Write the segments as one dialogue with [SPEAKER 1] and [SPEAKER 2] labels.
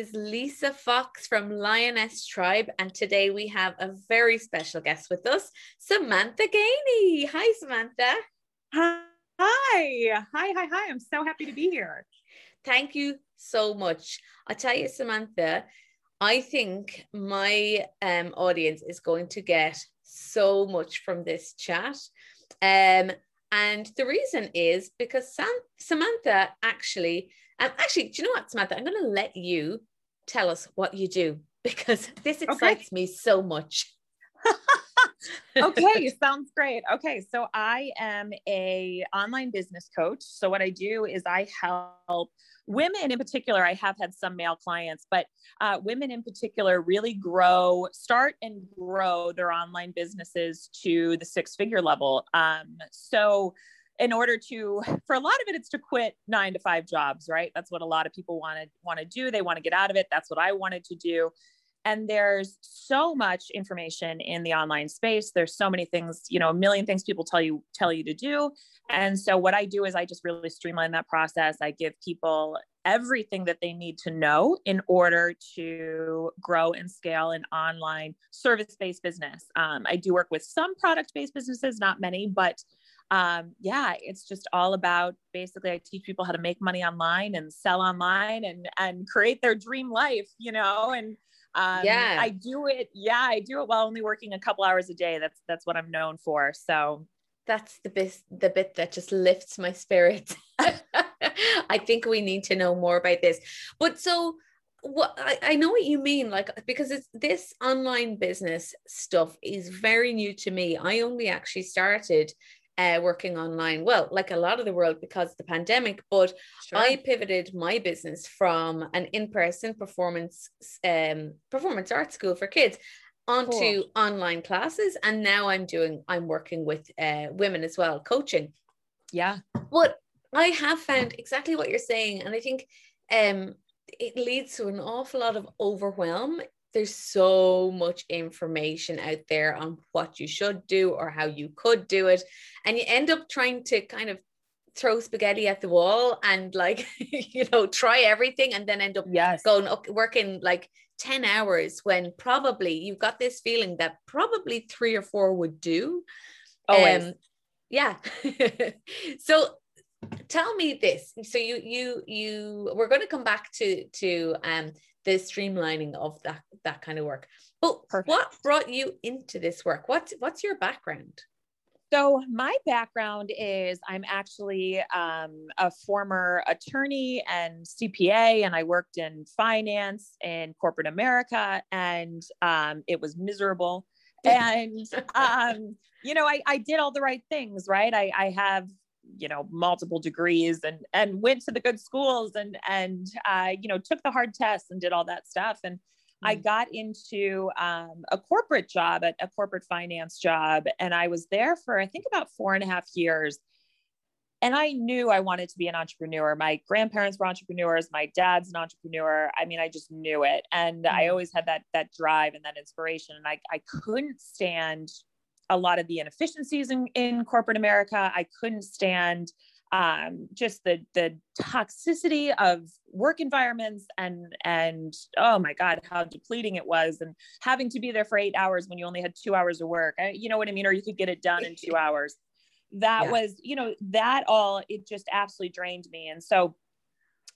[SPEAKER 1] is Lisa Fox from Lioness Tribe, and today we have a very special guest with us, Samantha Gainey. Hi, Samantha.
[SPEAKER 2] Hi. Hi. Hi. Hi. I'm so happy to be here.
[SPEAKER 1] Thank you so much. I tell you, Samantha, I think my um, audience is going to get so much from this chat. Um, and the reason is because Sam, Samantha actually, um, actually, do you know what, Samantha? I'm going to let you tell us what you do because this excites okay. me so much.
[SPEAKER 2] okay, sounds great. Okay, so I am a online business coach. So what I do is I help women in particular, I have had some male clients, but uh, women in particular really grow, start and grow their online businesses to the six figure level. Um, so, in order to for a lot of it it's to quit nine to five jobs right? That's what a lot of people want to want to do. They want to get out of it. That's what i wanted to do. And there's so much information in the online space. There's so many things you know a million things people tell you tell you to do. And so what i do is i just really streamline that process. I give people everything that they need to know in order to grow and scale an online service-based business. Um, i do work with some product-based businesses not many but um, yeah, it's just all about basically I teach people how to make money online and sell online and and create their dream life, you know, and um, yeah, I do it. Yeah, I do it while only working a couple hours a day. That's that's what I'm known for. So
[SPEAKER 1] that's the bit the bit that just lifts my spirit. I think we need to know more about this. But so what I, I know what you mean, like because it's this online business stuff is very new to me. I only actually started uh, working online. Well, like a lot of the world because of the pandemic, but sure. I pivoted my business from an in-person performance um, performance art school for kids onto cool. online classes, and now I'm doing I'm working with uh, women as well, coaching.
[SPEAKER 2] Yeah.
[SPEAKER 1] What I have found exactly what you're saying, and I think um, it leads to an awful lot of overwhelm there's so much information out there on what you should do or how you could do it and you end up trying to kind of throw spaghetti at the wall and like you know try everything and then end up
[SPEAKER 2] yes.
[SPEAKER 1] going working like 10 hours when probably you've got this feeling that probably three or four would do
[SPEAKER 2] Always. Um,
[SPEAKER 1] yeah so tell me this so you you you we're going to come back to to um the streamlining of that that kind of work. But Perfect. what brought you into this work? What's what's your background?
[SPEAKER 2] So my background is I'm actually um, a former attorney and CPA, and I worked in finance in corporate America, and um, it was miserable. And um, you know, I, I did all the right things, right? I, I have you know multiple degrees and and went to the good schools and and uh, you know took the hard tests and did all that stuff and mm-hmm. I mm. got into um, a corporate job at a corporate finance job and I was there for I think about four and a half years and I knew I wanted to be an entrepreneur. My grandparents were entrepreneurs. My dad's an entrepreneur. I mean, I just knew it, and mm-hmm. I mm. always had that that drive and that inspiration. And I I couldn't stand a lot of the inefficiencies in, in corporate America. I couldn't stand um, just the the toxicity of work environments and and oh my god how depleting it was and having to be there for eight hours when you only had two hours of work I, you know what i mean or you could get it done in two hours that yeah. was you know that all it just absolutely drained me and so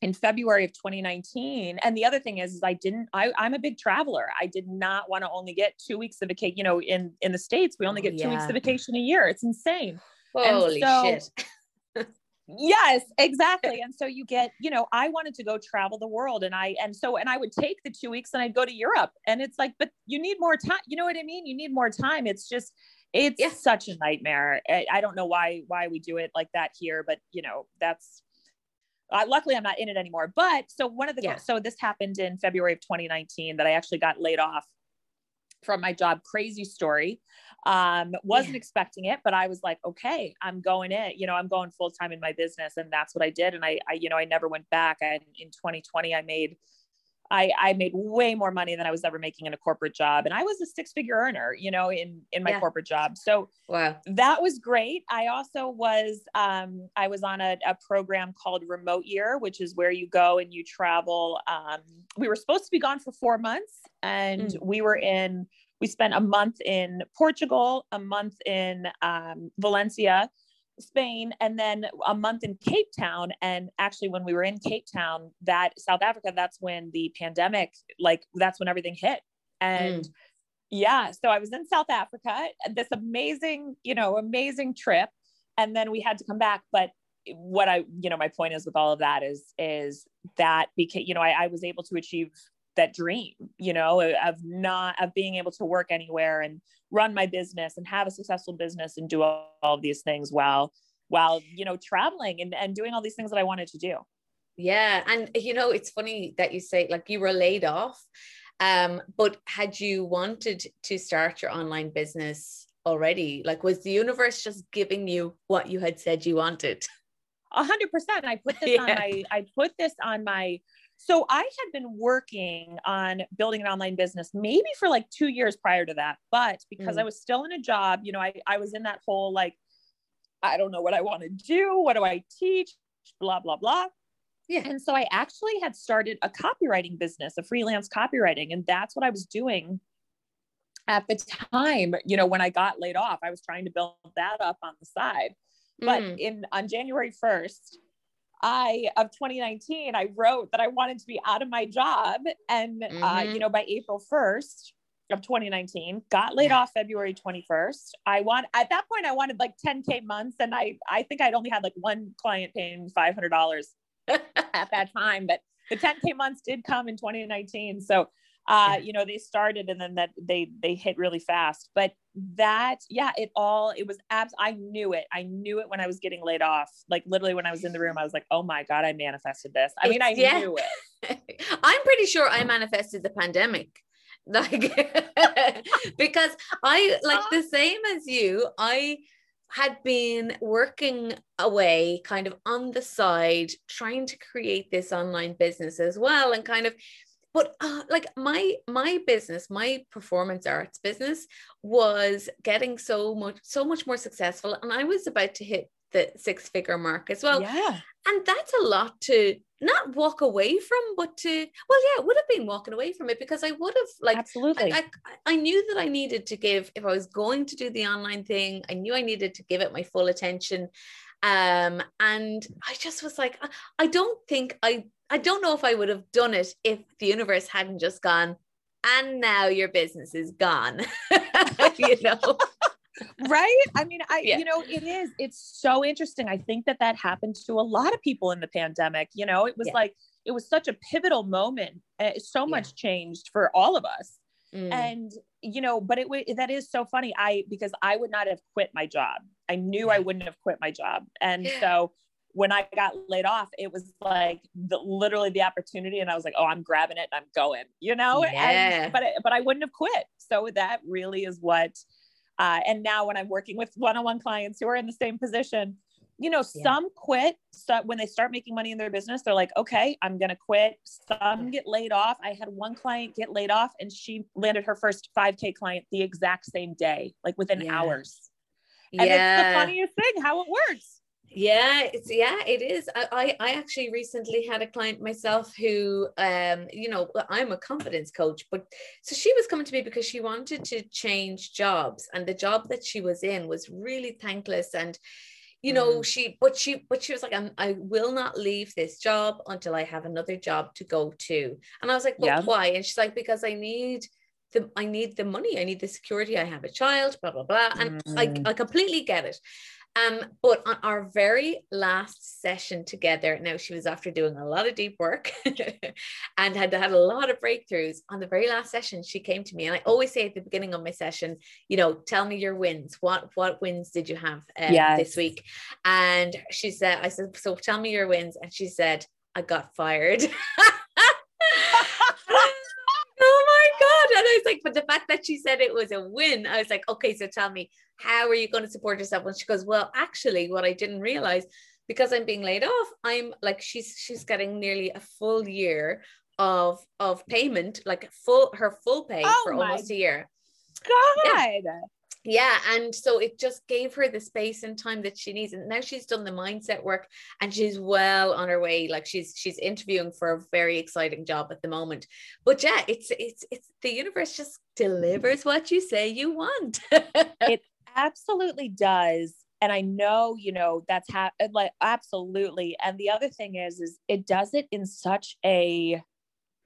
[SPEAKER 2] in February of 2019. And the other thing is, is I didn't, I, I'm a big traveler. I did not want to only get two weeks of vacation. You know, in, in the States, we only oh, get two weeks of vacation a year. It's insane.
[SPEAKER 1] Holy so, shit.
[SPEAKER 2] yes, exactly. And so you get, you know, I wanted to go travel the world and I, and so, and I would take the two weeks and I'd go to Europe and it's like, but you need more time. You know what I mean? You need more time. It's just, it's yeah. such a nightmare. I, I don't know why, why we do it like that here, but you know, that's, uh, luckily, I'm not in it anymore. But so one of the yeah. so this happened in February of 2019 that I actually got laid off from my job. Crazy story. Um, wasn't yeah. expecting it, but I was like, okay, I'm going it. You know, I'm going full time in my business, and that's what I did. And I, I, you know, I never went back. And in 2020, I made I, I made way more money than I was ever making in a corporate job. And I was a six figure earner, you know, in, in my yeah. corporate job. So
[SPEAKER 1] wow.
[SPEAKER 2] that was great. I also was, um, I was on a, a, program called remote year, which is where you go and you travel. Um, we were supposed to be gone for four months and mm. we were in, we spent a month in Portugal, a month in um, Valencia, Spain and then a month in Cape Town. And actually, when we were in Cape Town, that South Africa, that's when the pandemic, like, that's when everything hit. And mm. yeah, so I was in South Africa, this amazing, you know, amazing trip. And then we had to come back. But what I, you know, my point is with all of that is, is that because, you know, I, I was able to achieve that dream you know of not of being able to work anywhere and run my business and have a successful business and do all, all of these things while while you know traveling and, and doing all these things that i wanted to do.
[SPEAKER 1] Yeah and you know it's funny that you say like you were laid off um but had you wanted to start your online business already? Like was the universe just giving you what you had said you wanted?
[SPEAKER 2] A hundred percent. I put this yeah. on my i put this on my so I had been working on building an online business maybe for like two years prior to that. But because mm. I was still in a job, you know, I, I was in that whole like, I don't know what I want to do. What do I teach? Blah, blah, blah. Yeah. And so I actually had started a copywriting business, a freelance copywriting. And that's what I was doing at the time, you know, when I got laid off, I was trying to build that up on the side. But mm. in on January 1st, I of 2019, I wrote that I wanted to be out of my job, and mm-hmm. uh, you mm-hmm. know, by April 1st of 2019, got laid off February 21st. I want at that point I wanted like 10k months, and I I think I'd only had like one client paying $500 at that time, but the 10k months did come in 2019. So uh, you know, they started and then that they they hit really fast. But that, yeah, it all it was abs. I knew it. I knew it when I was getting laid off. Like literally when I was in the room, I was like, oh my god, I manifested this. I mean, I yeah. knew it.
[SPEAKER 1] I'm pretty sure I manifested the pandemic like because i like the same as you i had been working away kind of on the side trying to create this online business as well and kind of but uh, like my my business my performance arts business was getting so much so much more successful and i was about to hit the six figure mark as well.
[SPEAKER 2] Yeah.
[SPEAKER 1] And that's a lot to not walk away from but to well yeah it would have been walking away from it because i would have like
[SPEAKER 2] absolutely.
[SPEAKER 1] I, I, I knew that i needed to give if i was going to do the online thing i knew i needed to give it my full attention. Um and i just was like I, I don't think i I don't know if I would have done it if the universe hadn't just gone, and now your business is gone. you know.
[SPEAKER 2] right i mean i yeah. you know it is it's so interesting i think that that happened to a lot of people in the pandemic you know it was yeah. like it was such a pivotal moment uh, so much yeah. changed for all of us mm. and you know but it that is so funny i because i would not have quit my job i knew i wouldn't have quit my job and so when I got laid off, it was like the, literally the opportunity, and I was like, "Oh, I'm grabbing it and I'm going," you know.
[SPEAKER 1] Yeah.
[SPEAKER 2] And, but but I wouldn't have quit. So that really is what. Uh, and now when I'm working with one-on-one clients who are in the same position, you know, yeah. some quit. So when they start making money in their business, they're like, "Okay, I'm gonna quit." Some get laid off. I had one client get laid off, and she landed her first 5K client the exact same day, like within yeah. hours. And yeah. it's the funniest thing how it works
[SPEAKER 1] yeah it's yeah it is I, I actually recently had a client myself who um you know i'm a confidence coach but so she was coming to me because she wanted to change jobs and the job that she was in was really thankless and you know mm. she but she but she was like I'm, i will not leave this job until i have another job to go to and i was like yeah. why and she's like because i need the, I need the money, I need the security, I have a child, blah, blah, blah. And mm. I, I completely get it. Um, but on our very last session together, now she was after doing a lot of deep work and had had a lot of breakthroughs. On the very last session, she came to me, and I always say at the beginning of my session, you know, tell me your wins. What what wins did you have um, yes. this week? And she said, I said, so tell me your wins, and she said, I got fired. was like but the fact that she said it was a win i was like okay so tell me how are you going to support yourself and she goes well actually what i didn't realize because i'm being laid off i'm like she's she's getting nearly a full year of of payment, like full her full pay
[SPEAKER 2] Oh
[SPEAKER 1] for almost a year.
[SPEAKER 2] God.
[SPEAKER 1] Yeah, and so it just gave her the space and time that she needs. And now she's done the mindset work and she's well on her way. Like she's she's interviewing for a very exciting job at the moment. But yeah, it's it's it's the universe just delivers what you say you want.
[SPEAKER 2] It absolutely does. And I know, you know, that's ha- like absolutely. And the other thing is, is it does it in such a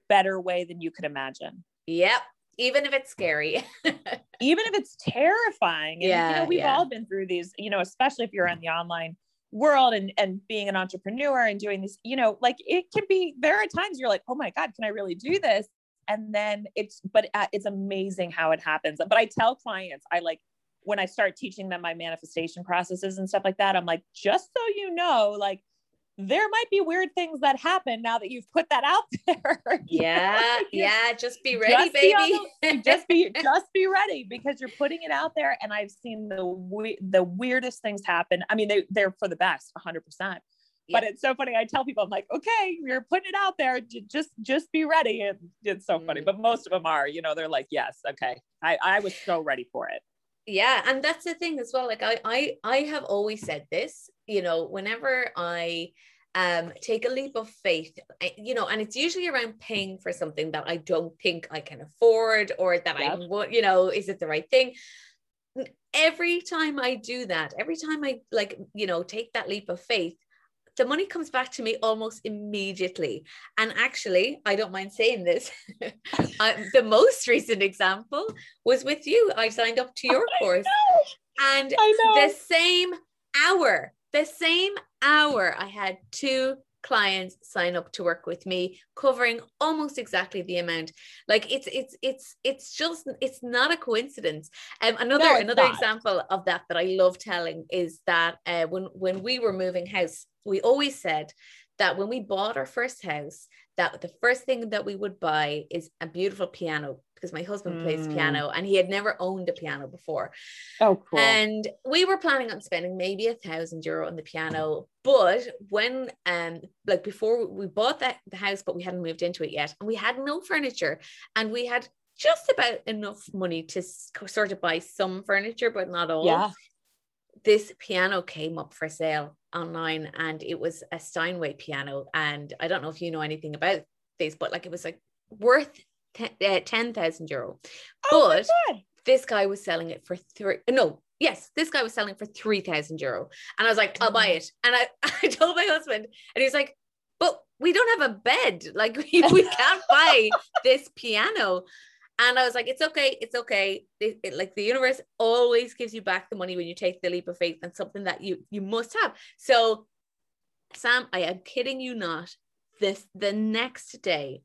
[SPEAKER 2] better way than you could imagine.
[SPEAKER 1] yep. Even if it's scary.
[SPEAKER 2] even if it's terrifying. And, you
[SPEAKER 1] Yeah,
[SPEAKER 2] know, we've
[SPEAKER 1] yeah.
[SPEAKER 2] all been through these, you know, especially if you're in the online world and and being an entrepreneur and doing this, you know, like it can be there are times you're like, "Oh my god, can I really do this?" And then it's but uh, it's amazing how it happens. But I tell clients, I like when I start teaching them my manifestation processes and stuff like that, I'm like, "Just so you know, like there might be weird things that happen now that you've put that out there."
[SPEAKER 1] Yeah, yeah. Just be ready,
[SPEAKER 2] just be
[SPEAKER 1] baby.
[SPEAKER 2] the- just be just be ready because you're putting it out there and i've seen the we- the weirdest things happen i mean they, they're for the best 100% but it's so funny i tell people i'm like okay you're putting it out there just just be ready and it's so funny
[SPEAKER 1] Mm.
[SPEAKER 2] but most of them are you know they're like yes okay i i was so ready for it
[SPEAKER 1] yeah and that's the thing as well like I, I i have always said this you know whenever i um take a leap of faith I- you know and it's usually around paying for something that i don't think i can afford or that i
[SPEAKER 2] Yep.
[SPEAKER 1] would you know is it the right thing every time i do that every time i like you know take that leap of faith the money comes back to me almost immediately and actually i don't mind saying this I, the most recent example was with you i signed up to your course and the same hour, the same hour, I had two clients sign up to work with me, covering almost exactly the amount. Like it's it's it's it's just it's not a coincidence. Um, another
[SPEAKER 2] No,
[SPEAKER 1] another
[SPEAKER 2] not.
[SPEAKER 1] example of that that I love telling is that uh, when when we were moving house, we always said that when we bought our first house, that the first thing that we would buy is a beautiful piano because my husband plays
[SPEAKER 2] Mm.
[SPEAKER 1] piano and he had never owned a piano before.
[SPEAKER 2] oh cool
[SPEAKER 1] And we were planning on spending maybe a thousand euro on the piano. But when um like before we bought that the house, but we hadn't moved into it yet, and we had no furniture, and we had just about enough money to sort of buy some furniture, but not all.
[SPEAKER 2] yeah
[SPEAKER 1] This piano came up for sale online, and it was a Steinway piano. And I don't know if you know anything about this, but like it was like worth te- uh, ten thousand euro.
[SPEAKER 2] oh
[SPEAKER 1] But this guy was selling it for three no yes this guy was selling for 3000 euro. And i was like i'll buy it. And i, I told my husband and he's like but we don't have a bed. Like we, we can't buy this piano and i was like it's okay it's okay It- it- like the universe always gives you back the money when you take the leap of faith and something that you you must have so sam i am kidding you not this the next day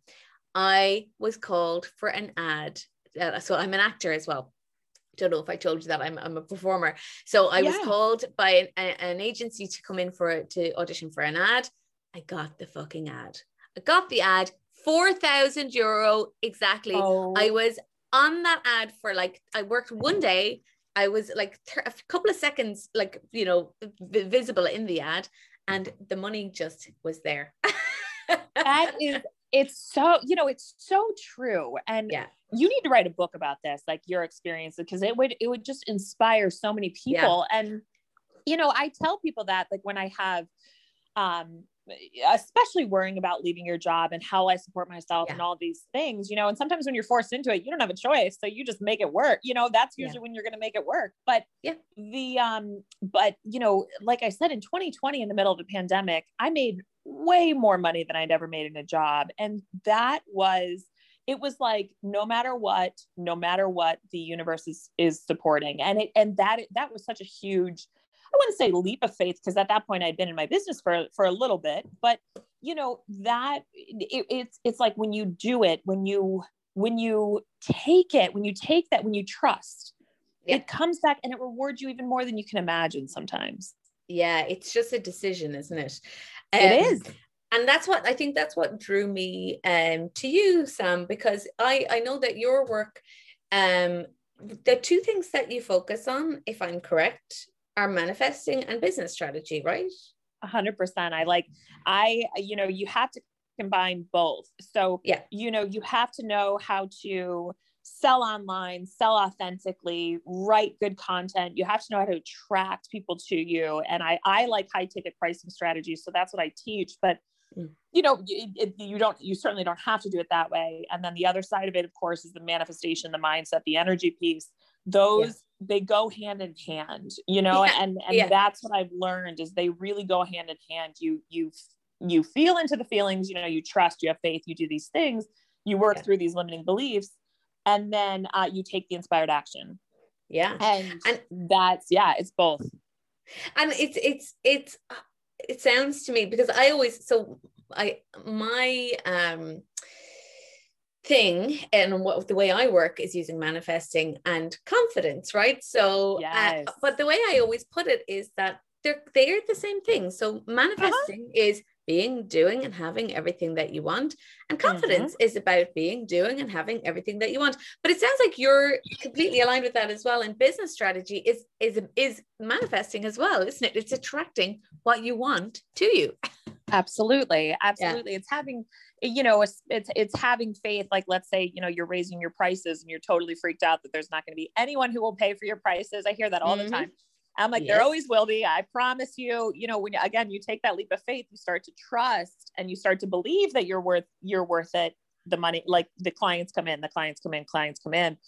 [SPEAKER 1] i was called for an ad uh, so I'm an actor as well. Don't know if I told you that I'm, I'm a performer. So I was called by an, a- an agency to come in for to audition for an ad. I got the fucking ad. I got the ad, four thousand euro exactly.
[SPEAKER 2] oh
[SPEAKER 1] I was on that ad for like I worked one day. I was like th- a couple of seconds, like you know, v- visible in the ad, and the money just was there.
[SPEAKER 2] that is it's so you know it's so true and
[SPEAKER 1] Yeah.
[SPEAKER 2] you need to write a book about this like your experience because it would it would just inspire so many people and you know i tell people that like when i have um especially worrying about leaving your job and how i support myself
[SPEAKER 1] Yeah.
[SPEAKER 2] and all these things you know and sometimes when you're forced into it you don't have a choice so you just make it work you know that's
[SPEAKER 1] Yeah.
[SPEAKER 2] usually when you're going to make it work but
[SPEAKER 1] Yeah.
[SPEAKER 2] the um but you know like i said in 2020 in the middle of the pandemic i made way more money than i'd ever made in a job and that was it was like no matter what no matter what the universe is is supporting and it and that that was such a huge i wouldn't say leap of faith because at that point i'd been in my business for for a little bit but you know that it, it's it's like when you do it when you when you take it when you take that when you trust
[SPEAKER 1] Yeah.
[SPEAKER 2] it comes back and it rewards you even more than you can imagine sometimes
[SPEAKER 1] yeah, it's just a decision, isn't it?
[SPEAKER 2] it
[SPEAKER 1] Um,
[SPEAKER 2] is
[SPEAKER 1] and that's what I think that's what drew me um to you Sam because I I know that your work um the two things that you focus on if I'm correct are manifesting and business strategy right
[SPEAKER 2] A hundred percent. I like, I, you know, you have to combine both. So,
[SPEAKER 1] yeah,
[SPEAKER 2] you know, you have to know how to sell online, sell authentically, write good content. You have to know how to attract people to you. And I, I like high ticket pricing strategies. So that's what I teach. But mm. you know, you, you don't, you certainly don't have to do it that way. And then the other side of it, of course, is the manifestation, the mindset, the energy piece. Those yeah. they go hand in hand, you know, yeah. and and yeah. that's what I've learned is they really go hand in hand. You you you feel into the feelings, you know, you trust, you have faith, you do these things, you work through these limiting beliefs and then uh, you take the inspired action
[SPEAKER 1] yeah
[SPEAKER 2] and, and that's yeah it's both
[SPEAKER 1] and it's it's it's it sounds to me because i always so i my um thing and what the way I work is using manifesting and confidence, right? So, uh, yes. uh, but the way I always put it is that they're they're the same thing. So manifesting uh-huh. is being, doing, and having everything that you want. And confidence mm-hmm. is about being, doing, and having everything that you want. But it sounds like you're completely aligned with that as well. And business strategy is is is manifesting as well, isn't it? It's attracting what you want to you.
[SPEAKER 2] Absolutely, absolutely. Yeah. It's having you know it's, it's it's having faith like let's say you know you're raising your prices and you're totally freaked out that there's not going to be anyone who will pay for your prices i hear that all mm-hmm. the time I'm like, yes. there always will be. I promise you, you know, when again, you take that leap of faith, you start to trust and you start to believe that you're worth, you're worth it. The money, like the clients come in, the clients come in, clients come in.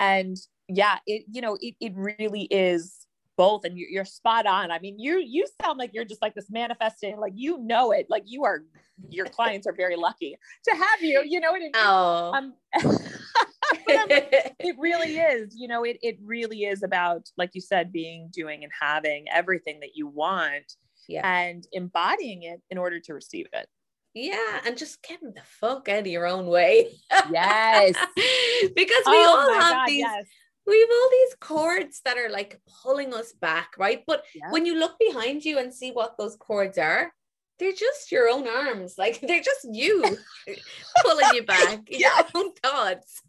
[SPEAKER 2] And yeah, it, you know, it, it really is both. And you're, you're spot on. I mean, you, you sound like you're just like this manifesting, like, you know, it, like you are, your clients are very lucky to have you, you know what I mean?
[SPEAKER 1] Oh.
[SPEAKER 2] Um, it really is, you know, it, it really is about, like you said, being, doing, and having everything that you want
[SPEAKER 1] yeah.
[SPEAKER 2] and embodying it in order to receive it.
[SPEAKER 1] Yeah, and just getting the fuck out of your own way.
[SPEAKER 2] Yes.
[SPEAKER 1] because we oh all have God, these yes. We have all these cords that are like pulling us back, right? But yeah. when you look behind you and see what those cords are, they're just your own arms. Like they're just you pulling you back, yeah. your own thoughts.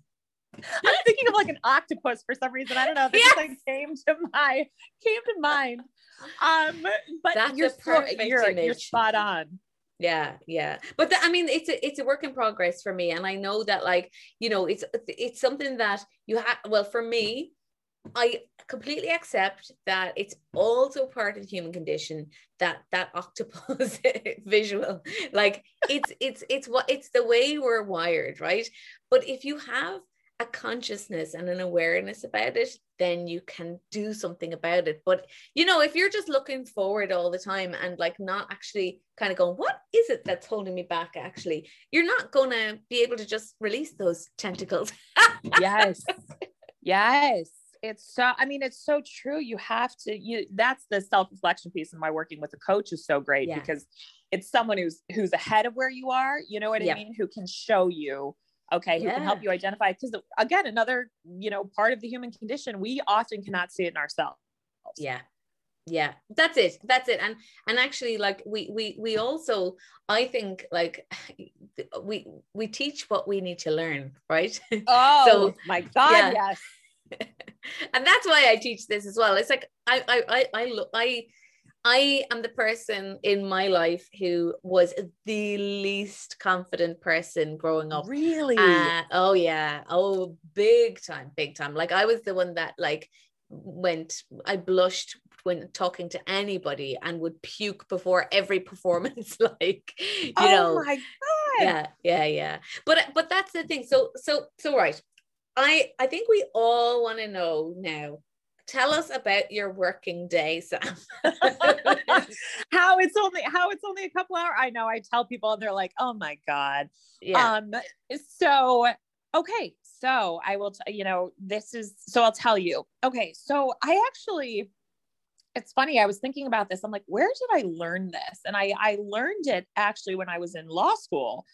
[SPEAKER 2] I'm thinking of like an octopus for some reason. I don't know. This yes. like came to my came to mind. Um, but That's you're perfect you're, you're spot on.
[SPEAKER 1] Yeah, yeah. But the, I mean, it's a it's a work in progress for me, and I know that like you know it's it's something that you have. Well, for me, I completely accept that it's also part of the human condition that that octopus visual like it's it's it's what it's the way we're wired right but if you have a consciousness and an awareness about it, then you can do something about it. But you know, if you're just looking forward all the time and like not actually kind of going, what is it that's holding me back? Actually, you're not going to be able to just release those tentacles.
[SPEAKER 2] yes. Yes. It's so, I mean, it's so true. You have to, you, that's the self reflection piece of my working with a coach is so great yeah. because it's someone who's, who's ahead of where you are, you know what yep. I mean? Who can show you okay yeah. who can help you identify because again another you know part of the human condition we often cannot see it in ourselves.
[SPEAKER 1] Yeah. Yeah. That's it. That's it. And and actually like we we we also i think like we we teach what we need to learn right?
[SPEAKER 2] Oh so my god yeah. yes.
[SPEAKER 1] And that's why i teach this as well. It's like i i i i look i I am the person in my life who was the least confident person growing up.
[SPEAKER 2] Really?
[SPEAKER 1] Uh, oh yeah. Oh, big time, big time. Like I was the one that like went. I blushed when talking to anybody and would puke before every performance. like you oh know.
[SPEAKER 2] my god.
[SPEAKER 1] Yeah, yeah, yeah. But but that's the thing. So so so right. I I think we all want to know now tell us about your working day sam.
[SPEAKER 2] How it's only how it's only a couple hours i know i tell people and they're like oh my god. Yeah. um so okay so i will t- you know this is so i'll tell you. Okay so i actually it's funny i was thinking about this. I'm like where did i learn this? And i i learned it actually when i was in law school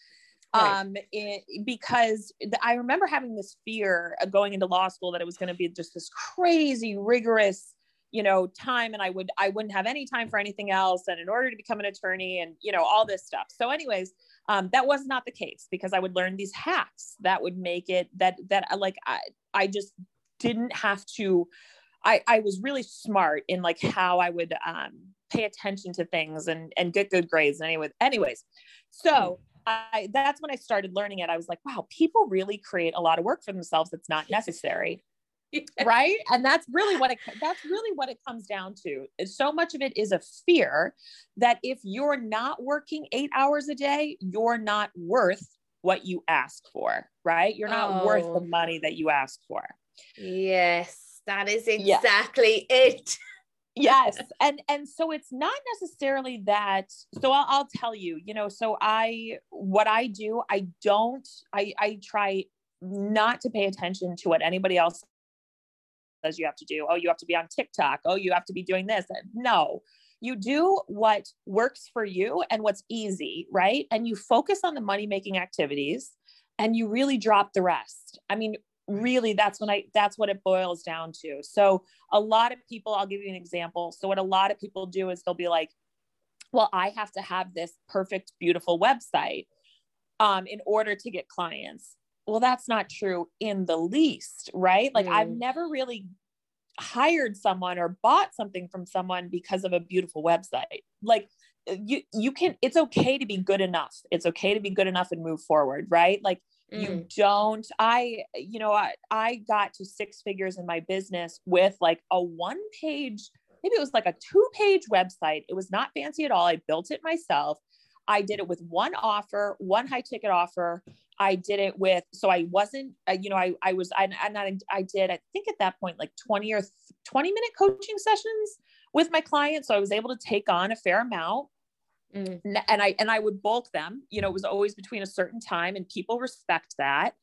[SPEAKER 2] Right. Um, it, because I remember having this fear of going into law school that it was going to be just this crazy, rigorous, you know, time, and I would I wouldn't have any time for anything else. And in order to become an attorney, and you know, all this stuff. So, anyways, um, that was not the case because I would learn these hacks that would make it that that uh, like I I just didn't have to. I, I was really smart in like how I would um, pay attention to things and and get good grades. And anyway, anyways, so I that's when I started learning it. I was like, wow, people really create a lot of work for themselves that's not necessary. right and that's really what it that's really what it comes down to so much of it is a fear that if you're not working eight hours a day you're not worth what you ask for right you're not oh. worth the oh. money that you ask for
[SPEAKER 1] yes that is exactly yeah. it
[SPEAKER 2] yes and and so it's not necessarily that so I'll, I'll tell you you know so i what i do i don't i i try not to pay attention to what anybody else says you have to do. Oh you have to be on tiktok. Oh you have to be doing this. No you do what works for you and what's easy right? And you focus on the money making activities and you really drop the rest. I mean really that's when i that's what it boils down to. So a lot of people i'll give you an example. So what a lot of people do is they'll be like well i have to have this perfect beautiful website um, in order to get clients. Well that's not true in the least right? Like mm. i've never really hired someone or bought something from someone because of a beautiful website. Like you you can it's okay to be good enough it's okay to be good enough and move forward right like Mm. You don't, I, you know, I, I got to six figures in my business with like a one page, maybe it was like a two page website. It was not fancy at all. I built it myself. I did it with one offer, one high ticket offer. I did it with, so I wasn't, uh, you know, I, I was, I, I, I did, I think at that point, like 20 or 20 minute coaching sessions with my clients. So I was able to take on a fair amount. Mm. And I and I would bulk them. You know, it was always between a certain time, and people respect that.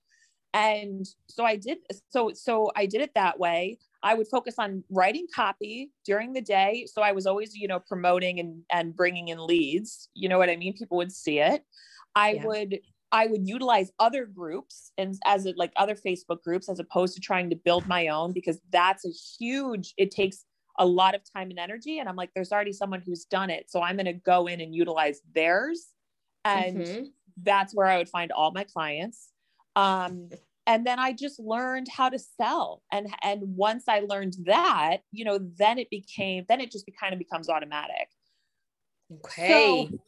[SPEAKER 2] And so I did. So so I did it that way. I would focus on writing copy during the day. So I was always, you know, promoting and and bringing in leads. You know what I mean? People would see it. I yeah. would I would utilize other groups and as a, like other Facebook groups as opposed to trying to build my own because that's a huge. It takes a lot of time and energy and i'm like there's already someone who's done it so i'm going to go in and utilize theirs. And mm-hmm. that's where i would find all my clients. Um, and then i just learned how to sell and and once i learned that you know then it became then it just kind of becomes automatic.
[SPEAKER 1] Okay. so,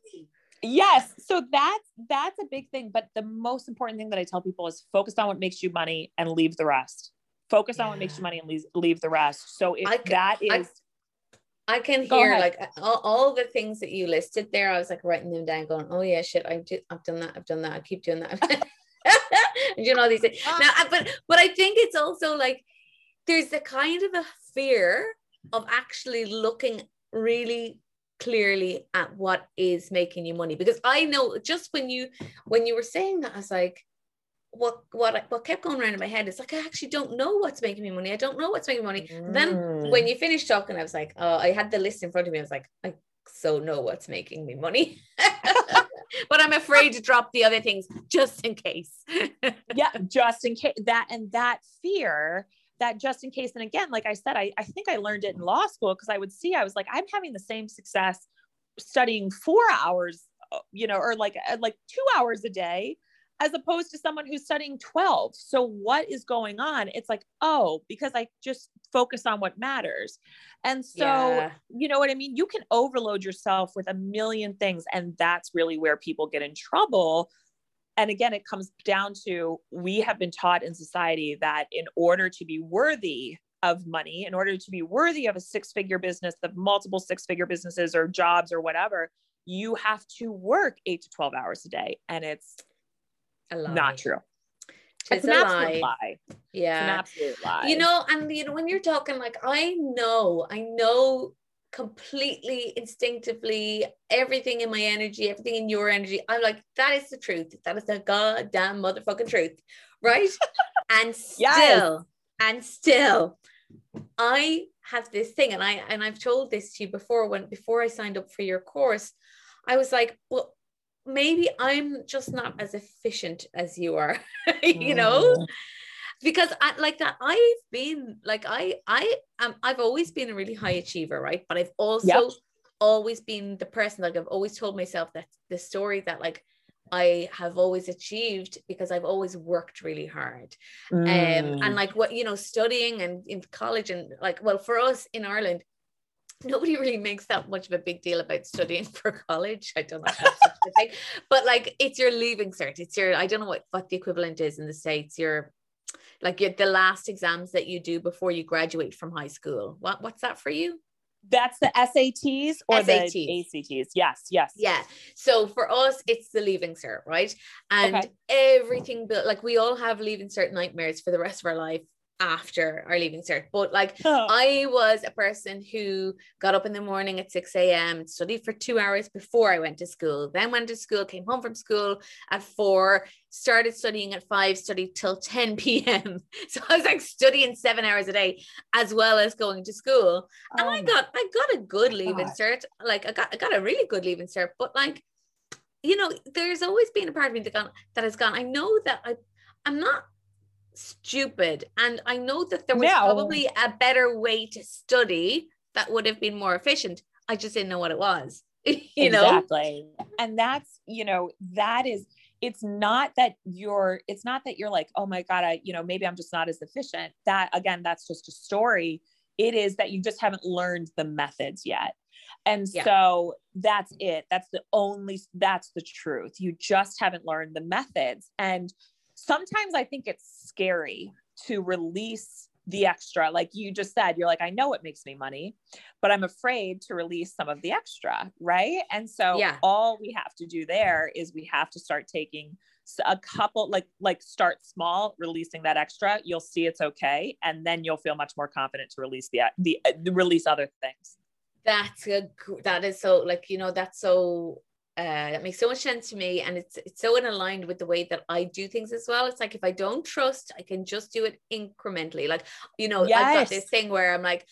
[SPEAKER 2] yes so that's that's a big thing but the most important thing that i tell people is focus on what makes you money and leave the rest focus on what makes you money and leave, leave the rest. So if can, that is,
[SPEAKER 1] I, I can hear like all, all, the things that you listed there. I was like writing them down, going, "Oh yeah, shit, I did, I've done that, I've done that, I keep doing that." you know these things. Ah. Now, but but I think it's also like there's a kind of a fear of actually looking really clearly at what is making you money because I know just when you when you were saying that I was like what what what kept going around in my head is like I actually don't know what's making me money. I don't know what's making money. Mm. Then when you finished talking, I was like, oh, I had the list in front of me. I was like, I so know what's making me money. but I'm afraid to drop the other things just in case.
[SPEAKER 2] yeah, just in case that and that fear that just in case. And again, like I said, I, I think I learned it in law school because I would see, I was like, I'm having the same success studying four hours, uh, you know, or like uh, like two hours a day as opposed to someone who's studying 12. So, what is going on? It's like, oh, because I just focus on what matters. And so, yeah. you know what I mean? You can overload yourself with a million things. And that's really where people get in trouble. And again, it comes down to we have been taught in society that in order to be worthy of money, in order to be worthy of a six figure business, of multiple six figure businesses or jobs or whatever, you have to work eight to 12 hours a day. And it's not true.
[SPEAKER 1] It's, it's an absolute lie. lie. Yeah. It's an absolute lie. You know, and you know, when you're talking like I know, I know completely instinctively everything in my energy, everything in your energy. I'm like, that is the truth. That is the goddamn motherfucking truth. Right. and still, yes. and still, I have this thing, and I and I've told this to you before when before I signed up for your course. I was like, well, maybe I'm just not as efficient as you are, you know? Mm. Because I like that I've been like I I am I've always been a really high achiever, right? But I've also yep. always been the person like I've always told myself that the story that like I have always achieved because I've always worked really hard. Mm. Um, and mm. like what you know, studying and in college and like well for us in Ireland, nobody really makes that much of a big deal about studying for college. I don't know if that's such a thing, but like it's your leaving cert. It's your I don't know what what the equivalent is in the states. Your like your, the last exams that you do before you graduate from high school. What what's that for you?
[SPEAKER 2] That's the SATs or
[SPEAKER 1] SATs.
[SPEAKER 2] the ACTs. Yes, yes.
[SPEAKER 1] Yeah. So for us, it's the leaving cert, right? And
[SPEAKER 2] Okay.
[SPEAKER 1] everything like we all have leaving cert nightmares for the rest of our life after our leaving cert. But like
[SPEAKER 2] Oh,
[SPEAKER 1] I was a person who got up in the morning at 6 a.m., studied for two hours before I went to school, then went to school, came home from school at four, started studying at five, studied till 10 p.m. So I was like studying seven hours a day as well as going to school. And I
[SPEAKER 2] oh
[SPEAKER 1] got I got a good leaving cert. Like I got I got a really good leaving cert, but like, you know, there's always been a part of me that gone that has gone. I know that I I'm not stupid. And I know that there was
[SPEAKER 2] No.
[SPEAKER 1] probably a better way to study that would have been more efficient. I just didn't know what it was. you know?
[SPEAKER 2] exactly and that's you know that is it's not that you're it's not that you're like oh my god i you know maybe i'm just not as efficient that again that's just a story it is that you just haven't learned the methods yet and
[SPEAKER 1] Yeah.
[SPEAKER 2] so that's it that's the only that's the truth you just haven't learned the methods and sometimes i think it's scary to release the extra. Like you just said you're like i know it makes me money but i'm afraid to release some of the extra right? And so
[SPEAKER 1] Yeah.
[SPEAKER 2] all we have to do there is we have to start taking a couple like like start small releasing that extra. You'll see it's okay and then you'll feel much more confident to release the the, uh, release other things.
[SPEAKER 1] That's a that is so like you know that's so uh that makes so much sense to me and it's it's so in aligned with the way that I do things as well. It's like if I don't trust, I can just do it incrementally. Like you know, I've got this thing where I'm like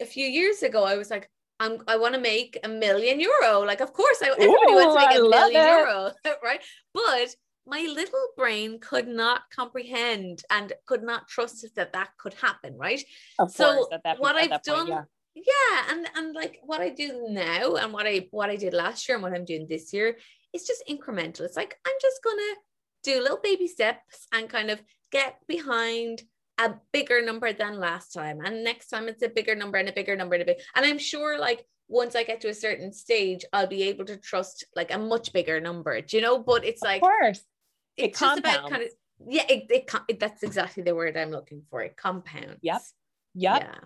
[SPEAKER 1] a- few years ago I was like I'm I want to make a million euro. Like of course I everybody wants to make
[SPEAKER 2] I
[SPEAKER 1] a million
[SPEAKER 2] it.
[SPEAKER 1] euro, right? But my little brain could not comprehend and could not trust that that could happen, right?
[SPEAKER 2] of
[SPEAKER 1] So
[SPEAKER 2] course at that,
[SPEAKER 1] what
[SPEAKER 2] at
[SPEAKER 1] I've
[SPEAKER 2] that point,
[SPEAKER 1] done
[SPEAKER 2] yeah.
[SPEAKER 1] Yeah and and like what i do now and what i what i did last year and what i'm doing this year is just incremental. It's like i'm just gonna do little baby steps and kind of get behind a bigger number than last time. And next time it's a bigger number and a bigger number and a big and i'm sure like once i get to a certain stage i'll be able to trust like a much bigger number do you know? But it's like
[SPEAKER 2] of course. It
[SPEAKER 1] it's just about kind of yeah it, it, it that's exactly the word i'm looking for it compounds.
[SPEAKER 2] Yep. yep.
[SPEAKER 1] Yeah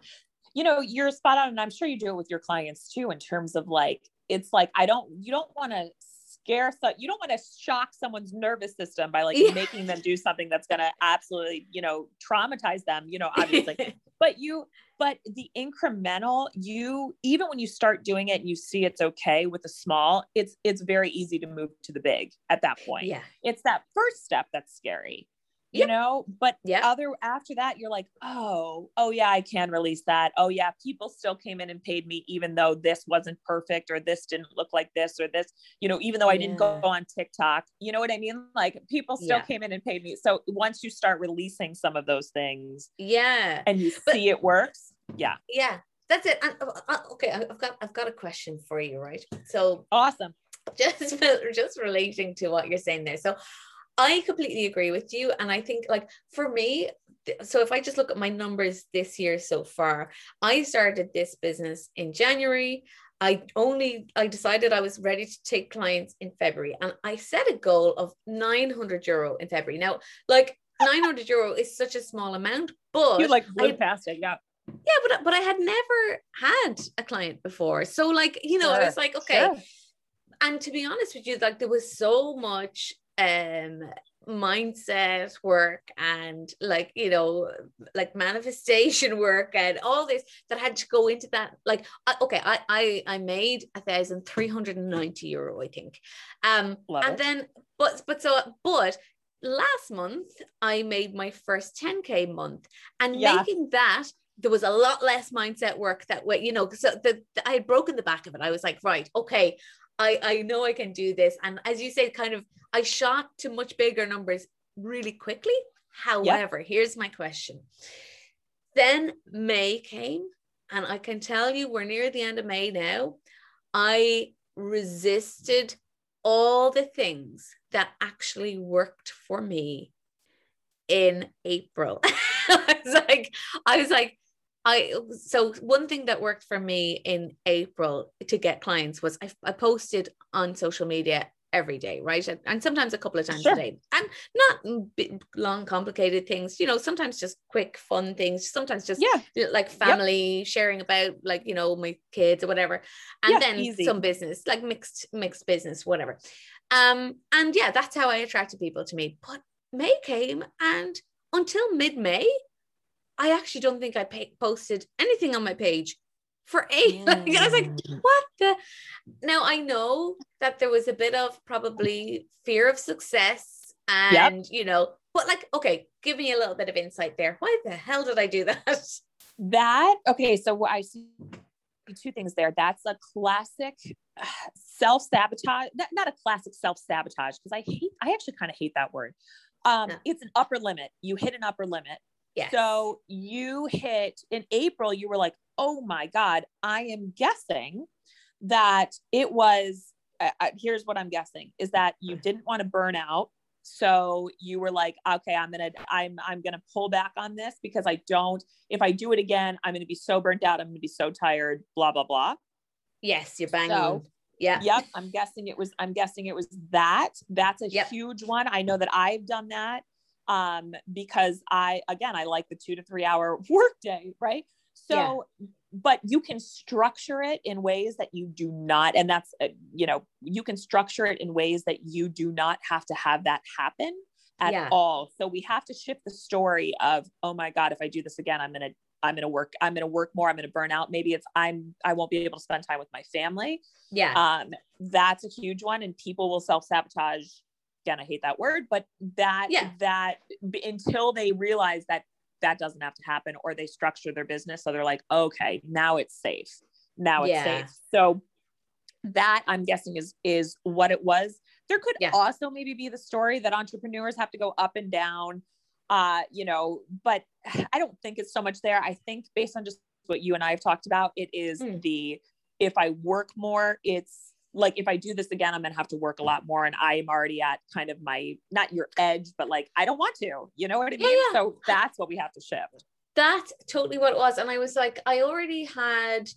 [SPEAKER 2] you know you're spot on and i'm sure you do it with your clients too in terms of like it's like i don't you don't want to scare so you don't want to shock someone's nervous system by like
[SPEAKER 1] Yeah.
[SPEAKER 2] making them do something that's going to absolutely you know traumatize them you know obviously. But you but the incremental you even when you start doing it and you see it's okay with the small it's it's very easy to move to the big at that point.
[SPEAKER 1] Yeah.
[SPEAKER 2] It's that first step that's scary you
[SPEAKER 1] Yep.
[SPEAKER 2] know but
[SPEAKER 1] Yep.
[SPEAKER 2] other after that you're like oh oh yeah i can release that. Oh yeah people still came in and paid me even though this wasn't perfect or this didn't look like this or this you know even though i didn't go on tiktok. You know what i mean? Like people still
[SPEAKER 1] Yeah.
[SPEAKER 2] came in and paid me. So once you start releasing some of those things
[SPEAKER 1] yeah.
[SPEAKER 2] and you
[SPEAKER 1] But-
[SPEAKER 2] see it works yeah.
[SPEAKER 1] Yeah that's it. Uh, uh, okay i've got i've got a question for you right? So
[SPEAKER 2] awesome.
[SPEAKER 1] just just relating to what you're saying there. So i completely agree with you and i think like for me so if i just look at my numbers this year so far i started this business in january. I only i decided i was ready to take clients in february and i set a goal of 900 euro in february. Now like 900 euro is such a small amount but
[SPEAKER 2] you like blew
[SPEAKER 1] I-
[SPEAKER 2] past it yeah.
[SPEAKER 1] Yeah but but i had never had a client before. So like you know i was like okay.
[SPEAKER 2] sure.
[SPEAKER 1] and to be honest with you like there was so much um mindset work and like you know like manifestation work and all this that had to go into that like I, okay i i i made a thousand three hundred and ninety euro i think um
[SPEAKER 2] Love
[SPEAKER 1] and
[SPEAKER 2] it.
[SPEAKER 1] then but but so but last month i made my first 10k month and
[SPEAKER 2] Yeah.
[SPEAKER 1] making that there was a lot less mindset work that way you know so the, the- i had broken the back of it i was like right okay I, I know I can do this. And as you say, kind of, I shot to much bigger numbers really quickly. However, here's my question. Then May came, and I can tell you we're near the end of May now. I resisted all the things that actually worked for me in April. I was like, I was like, I so one thing that worked for me in April to get clients was I, I posted on social media every day, right? And, sometimes a couple of times sure. a day, and not big, long, complicated things. You know, sometimes just quick, fun things. Sometimes just yeah, like family yep. sharing about like you know my kids or whatever, and yeah, then easy. some business, like mixed mixed business, whatever. Um, and yeah, that's how I attracted people to me. But May came, and until mid May, I actually don't think I pay- posted anything on my page for eight. Mm. Like, I was like, what the? Now I know that there was a bit of probably fear of success and, yep. you know, but like, okay, give me a little bit of insight there. Why the hell did I do that?
[SPEAKER 2] That, okay, so I see two things there. That's a classic self sabotage, not, not a classic self sabotage, because I hate, I actually kind of hate that word. Um. It's an upper limit. You hit an upper limit
[SPEAKER 1] Yes.
[SPEAKER 2] So you hit in April, you were like, oh my God, I am guessing that it was. Uh, here's what I'm guessing is that you didn't want to burn out. So you were like, okay, I'm gonna, I'm, I'm gonna pull back on this because I don't. If I do it again, I'm gonna be so burnt out. I'm gonna be so tired. Blah blah blah.
[SPEAKER 1] Yes, you're banging. So,
[SPEAKER 2] yeah. Yep. I'm guessing it was. I'm guessing it was that. That's a yep. huge one. I know that I've done that um, because I, again, I like the two to three hour workday, right? So, yeah. but you can structure it in ways that you do not, and that's, uh, you know, you can structure it in ways that you do not have to have that happen at yeah. all. So we have to shift the story of, oh my God, if I do this again, I'm going to, I'm going to work, I'm going to work more. I'm going to burn out. Maybe it's, I'm, I won't be able to spend time with my family.
[SPEAKER 1] Yeah.
[SPEAKER 2] Um, that's a huge one. And people will self sabotage again, I hate that word, but that, yeah. that until they realize that that doesn't have to happen or they structure their business. So they're like, okay, now it's safe. Now it's yeah. safe. So that I'm guessing is, is what it was. There could yeah. also maybe be the story that entrepreneurs have to go up and down, uh, you know, but I don't think it's so much there. I think based on just what you and I have talked about, it is mm. the, if I work more, it's like if I do this again, I'm gonna have to work a mm. lot more. And I'm already at kind of my not your edge, but like I don't want to, you know what I mean? Yeah, yeah. So that's what we have to shift.
[SPEAKER 1] That's totally what it was. And I was like, I already had,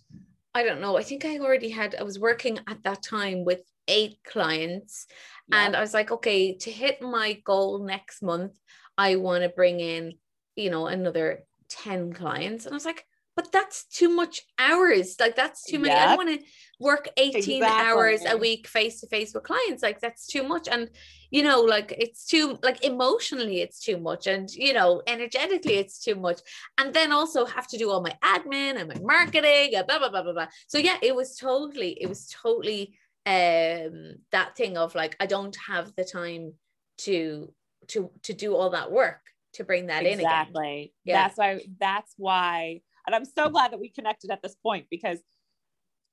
[SPEAKER 1] I don't know, I think I already had, I was working at that time with eight clients. Yeah. And I was like, okay, to hit my goal next month, I want to bring in, you know, another 10 clients. And I was like, but that's too much hours. Like that's too many. Yep. I don't want to work 18 exactly. hours a week face to face with clients. Like that's too much. And you know, like it's too like emotionally it's too much. And you know, energetically it's too much. And then also have to do all my admin and my marketing and blah blah blah blah blah. So yeah, it was totally, it was totally um that thing of like I don't have the time to to to do all that work to bring that
[SPEAKER 2] exactly.
[SPEAKER 1] in.
[SPEAKER 2] Exactly. Yeah. That's why that's why and I'm so glad that we connected at this point because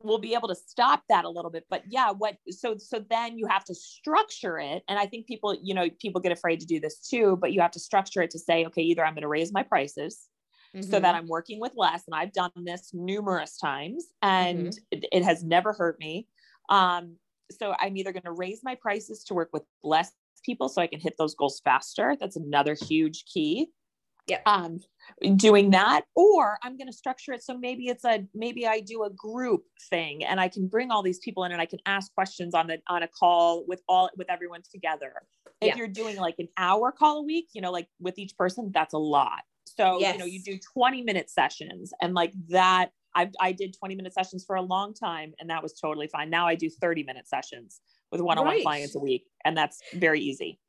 [SPEAKER 2] we'll be able to stop that a little bit. But yeah, what so so then you have to structure it. And I think people, you know, people get afraid to do this too, but you have to structure it to say, okay, either I'm going to raise my prices mm-hmm. so that. I'm working with less. And I've done this numerous times and mm-hmm. it, it has never hurt me. Um, so I'm either going to raise my prices to work with less people so I can hit those goals faster. That's another huge key.
[SPEAKER 1] Yeah.
[SPEAKER 2] Um, doing that, or I'm going to structure it so maybe it's a maybe I do a group thing and I can bring all these people in and I can ask questions on the on a call with all with everyone together. If yeah. you're doing like an hour call a week, you know, like with each person, that's a lot. So yes. you know, you do 20 minute sessions and like that. I I did 20 minute sessions for a long time and that was totally fine. Now I do 30 minute sessions with one-on-one right. clients a week and that's very easy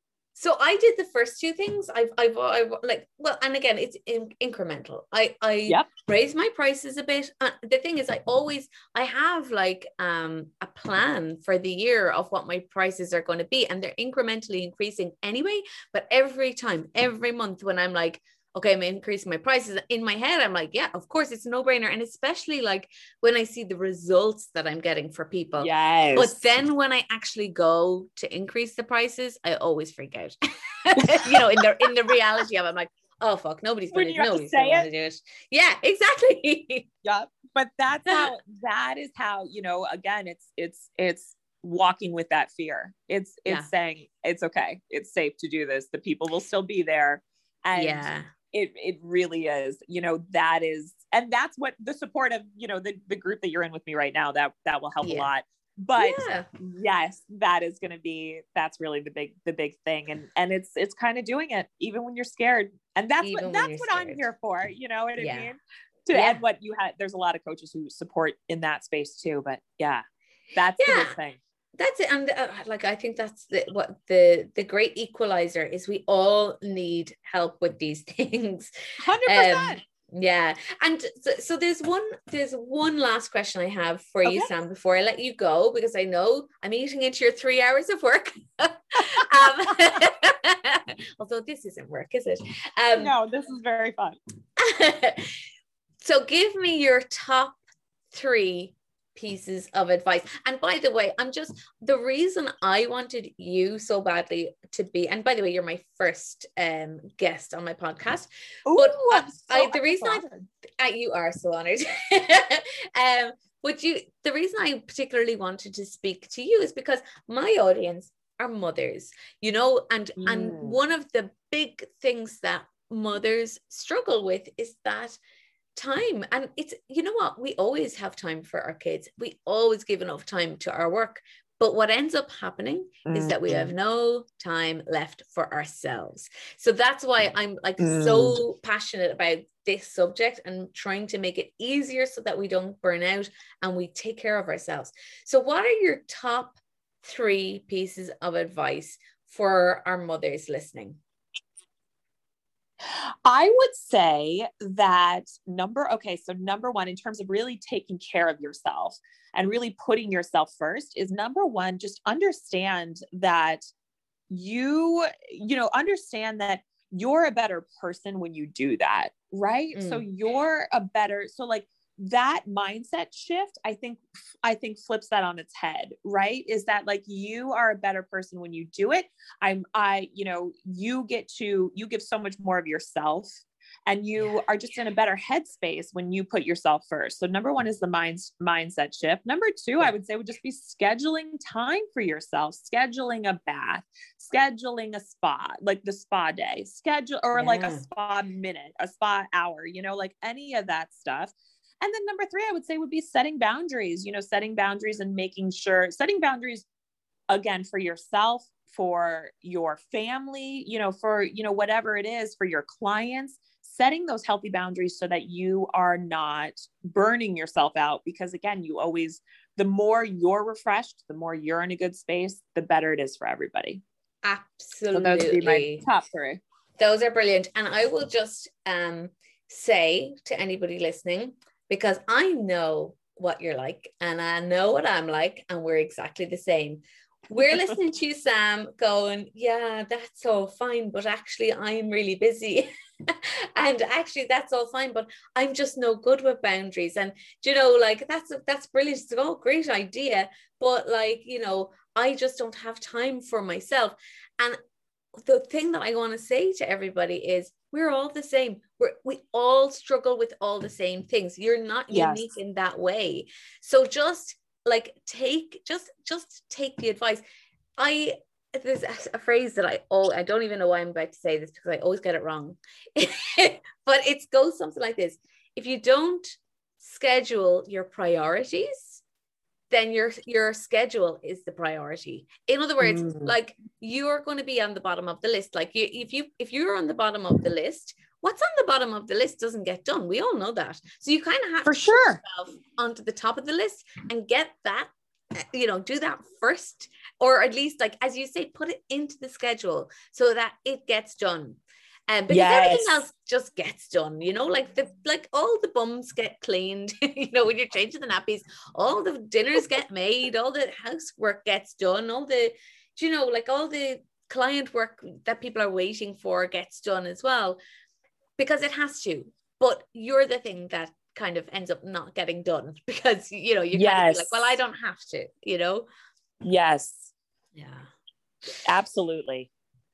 [SPEAKER 1] so I did the first two things. I've, I've, I've like, well, and again, it's in, incremental. I, I yep. raise my prices a bit. Uh, the thing is, I always, I have like um a plan for the year of what my prices are going to be, and they're incrementally increasing anyway. But every time, every month, when I'm like, okay, I'm increasing my prices. In my head, I'm like, yeah, of course, it's a no brainer. And especially like when I see the results that I'm getting for people.
[SPEAKER 2] Yes.
[SPEAKER 1] But then when I actually go to increase the prices, I always freak out. you know, in the in the reality of it, I'm like, oh fuck, nobody's gonna, nobody's to gonna do it. Yeah, exactly.
[SPEAKER 2] yeah. But that's how that is how, you know, again, it's it's it's walking with that fear. It's it's yeah. saying it's okay, it's safe to do this. The people will still be there. And yeah it it really is you know that is and that's what the support of you know the the group that you're in with me right now that that will help yeah. a lot but yeah. yes that is going to be that's really the big the big thing and and it's it's kind of doing it even when you're scared and that's even what that's what scared. i'm here for you know what yeah. i mean to yeah. and what you had there's a lot of coaches who support in that space too but yeah that's the big thing
[SPEAKER 1] that's it and uh, like i think that's the, what the the great equalizer is we all need help with these things.
[SPEAKER 2] 100% um,
[SPEAKER 1] yeah and so, so, there's one there's one last question i have for okay. you sam before i let you go because i know i'm eating into your three hours of work. Um, although this isn't work is it?
[SPEAKER 2] Um, no this is very fun.
[SPEAKER 1] So give me your top three pieces of advice. And by the way, I'm just the reason I wanted you so badly to be, and by the way, you're my first um, guest on my podcast. Ooh, but I, so I, the reason I, I, you are so honored. um, but you, the reason I particularly wanted to speak to you is because my audience are mothers, you know, and mm. and one of the big things that mothers struggle with is that time and it's you know what we always have time for our kids we always give enough time to our work but what ends up happening mm-hmm. is that we have mm-hmm. no time left for ourselves so that's why i'm like mm. so passionate about this subject and trying to make it easier so that we don't burn out and we take care of ourselves so what are your top three pieces of advice for our mothers listening
[SPEAKER 2] I would say that number, okay, so number one, in terms of really taking care of yourself and really putting yourself first, is number one, just understand that you, you know, understand that you're a better person when you do that, right? Mm. So you're a better, so like, that mindset shift i think i think flips that on its head right? Is that like you are a better person when you do it. I'm i you know you get to you give so much more of yourself and you yeah. are just in a better headspace when you put yourself first. So number one is the mind mindset shift. Number two i would say would just be scheduling time for yourself scheduling a bath scheduling a spa like the spa day schedule or yeah. like a spa minute a spa hour you know like any of that stuff and then number three, I would say would be setting boundaries, you know, setting boundaries and making sure setting boundaries again for yourself, for your family, you know, for, you know, whatever it is for your clients, setting those healthy boundaries so that you are not burning yourself out. Because again, you always, the more you're refreshed, the more you're in a good space, the better it is for everybody.
[SPEAKER 1] Absolutely. So those would be my
[SPEAKER 2] top three.
[SPEAKER 1] Those are brilliant. And I will just um, say to anybody listening, because I know what you're like and I know what I'm like, and we're exactly the same. We're listening to you, Sam, going, Yeah, that's all fine, but actually, I'm really busy. and actually, that's all fine, but I'm just no good with boundaries. And you know, like that's that's brilliant. It's all great idea, but like, you know, I just don't have time for myself. And the thing that I want to say to everybody is we're all the same. We're, we all struggle with all the same things. You're not yes. unique in that way. So just like take just just take the advice. I there's a phrase that I oh I don't even know why I'm about to say this because I always get it wrong. but it goes something like this. If you don't schedule your priorities, then your your schedule is the priority. In other words mm. like you're going to be on the bottom of the list. Like you if you if you're on the bottom of the list what's on the bottom of the list doesn't get done. We all know that. So you kind of have to
[SPEAKER 2] for to sure.
[SPEAKER 1] onto the top of the list and get that you know do that first or at least like as you say put it into the schedule so that it gets done um, because yes. everything else just gets done, you know, like the like all the bums get cleaned, you know, when you're changing the nappies, all the dinners get made, all the housework gets done, all the, you know, like all the client work that people are waiting for gets done as well, because it has to. But you're the thing that kind of ends up not getting done because you know you yes. kind of like, well, I don't have to, you know.
[SPEAKER 2] Yes.
[SPEAKER 1] Yeah.
[SPEAKER 2] Absolutely.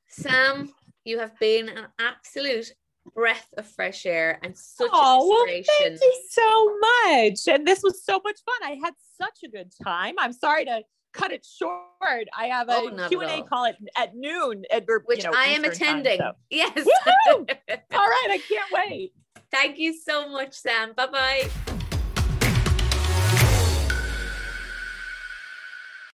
[SPEAKER 1] Sam, you have been an absolute breath of fresh air and such oh, inspiration. Well,
[SPEAKER 2] thank you so much. And this was so much fun. I had such a good time. I'm sorry to cut it short. I have a oh, Q&A call at, at noon, at,
[SPEAKER 1] which you know, I am Eastern attending. Time, so. Yes.
[SPEAKER 2] all right. I can't wait.
[SPEAKER 1] Thank you so much, Sam. Bye bye.